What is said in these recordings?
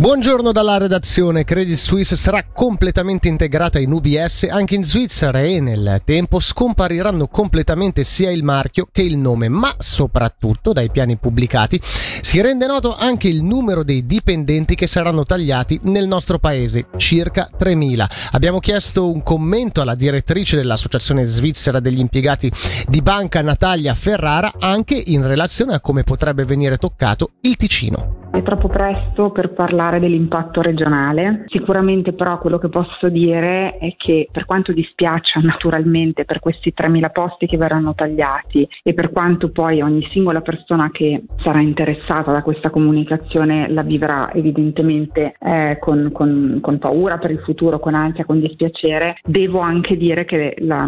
Buongiorno dalla redazione. Credit Suisse sarà completamente integrata in UBS anche in Svizzera e nel tempo scompariranno completamente sia il marchio che il nome, ma soprattutto dai piani pubblicati si rende noto anche il numero dei dipendenti che saranno tagliati nel nostro paese, circa 3.000. Abbiamo chiesto un commento alla direttrice dell'Associazione Svizzera degli impiegati di banca Natalia Ferrara anche in relazione a come potrebbe venire toccato il Ticino. È troppo presto per parlare dell'impatto regionale, sicuramente però quello che posso dire è che per quanto dispiaccia naturalmente per questi 3.000 posti che verranno tagliati e per quanto poi ogni singola persona che sarà interessata da questa comunicazione la vivrà evidentemente eh, con, con, con, paura per il futuro, con ansia, con dispiacere, devo anche dire che la,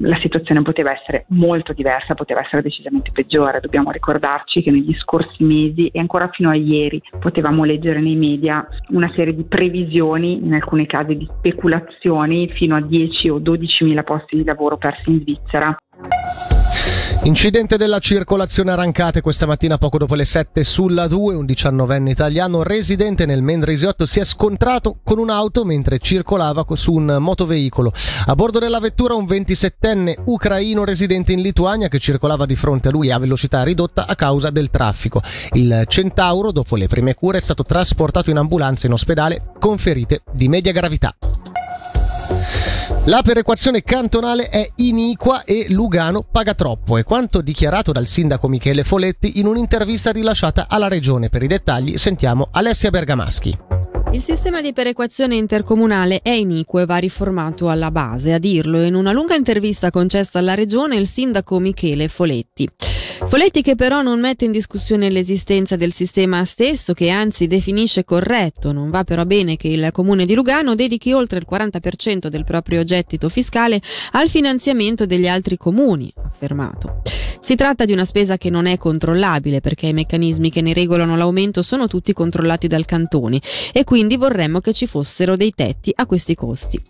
la situazione poteva essere molto diversa, poteva essere decisamente peggiore. Dobbiamo ricordarci che negli scorsi mesi e ancora fino a ieri potevamo leggere nei media una serie di previsioni, in alcuni casi di speculazioni, fino a 10 o 12 mila posti di lavoro persi in Svizzera. Incidente della circolazione Arancate questa mattina poco dopo le 7 sulla 2, un diciannovenne italiano residente nel Mendrisiotto si è scontrato con un'auto mentre circolava su un motoveicolo. A bordo della vettura un 27enne ucraino residente in Lituania che circolava di fronte a lui a velocità ridotta a causa del traffico. Il Centauro, dopo le prime cure, è stato trasportato in ambulanza in ospedale con ferite di media gravità. La perequazione cantonale è iniqua e Lugano paga troppo, è quanto dichiarato dal sindaco Michele Foletti in un'intervista rilasciata alla regione. Per i dettagli sentiamo Alessia Bergamaschi. Il sistema di perequazione intercomunale è iniquo e va riformato alla base. A dirlo in una lunga intervista concessa alla regione il sindaco Michele Foletti. Foletti che però non mette in discussione l'esistenza del sistema stesso, che anzi definisce corretto. Non va però bene che il comune di Lugano dedichi oltre il 40% del proprio gettito fiscale al finanziamento degli altri comuni, affermato. Si tratta di una spesa che non è controllabile perché i meccanismi che ne regolano l'aumento sono tutti controllati dal cantone e quindi vorremmo che ci fossero dei tetti a questi costi.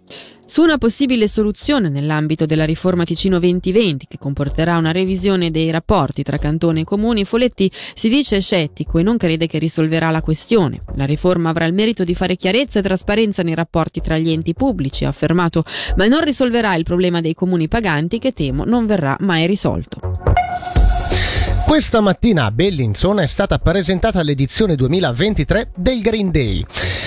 Su una possibile soluzione nell'ambito della riforma Ticino 2020 che comporterà una revisione dei rapporti tra cantone e comuni, Foletti si dice scettico e non crede che risolverà la questione. La riforma avrà il merito di fare chiarezza e trasparenza nei rapporti tra gli enti pubblici, ha affermato, ma non risolverà il problema dei comuni paganti che temo non verrà mai risolto. Questa mattina a Bellinzona è stata presentata l'edizione 2023 del Green Day,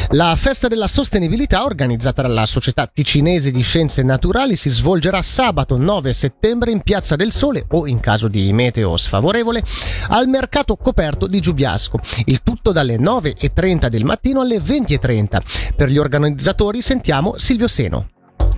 la festa della sostenibilità organizzata dalla Società Ticinese di Scienze Naturali si svolgerà sabato 9 settembre in Piazza del Sole o in caso di meteo sfavorevole al mercato coperto di Giubiasco, il tutto dalle 9.30 del mattino alle 20.30. Per gli organizzatori sentiamo Silvio Seno.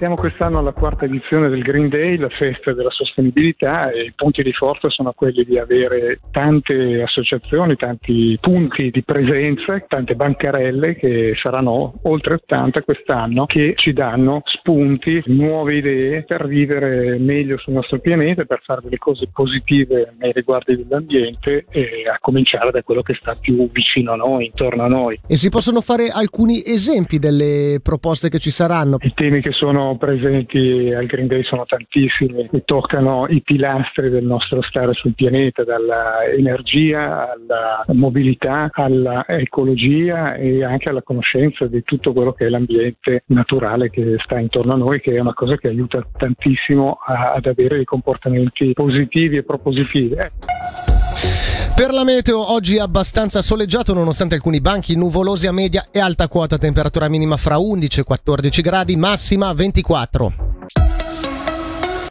Siamo quest'anno alla quarta edizione del Green Day, la festa della sostenibilità e i punti di forza sono quelli di avere tante associazioni, tanti punti di presenza, tante bancarelle che saranno oltre 80 quest'anno che ci danno spunti, nuove idee per vivere meglio sul nostro pianeta, per fare delle cose positive nei riguardi dell'ambiente e a cominciare da quello che sta più vicino a noi, intorno a noi. E si possono fare alcuni esempi delle proposte che ci saranno? I temi che sono presenti al Green Day sono tantissimi e toccano i pilastri del nostro stare sul pianeta, dall'energia alla mobilità, all'ecologia e anche alla conoscenza di tutto quello che è l'ambiente naturale che sta intorno a noi, che è una cosa che aiuta tantissimo a, ad avere dei comportamenti positivi e propositivi. Per la meteo oggi abbastanza soleggiato nonostante alcuni banchi nuvolosi a media e alta quota, temperatura minima fra 11 e 14 gradi, massima 24.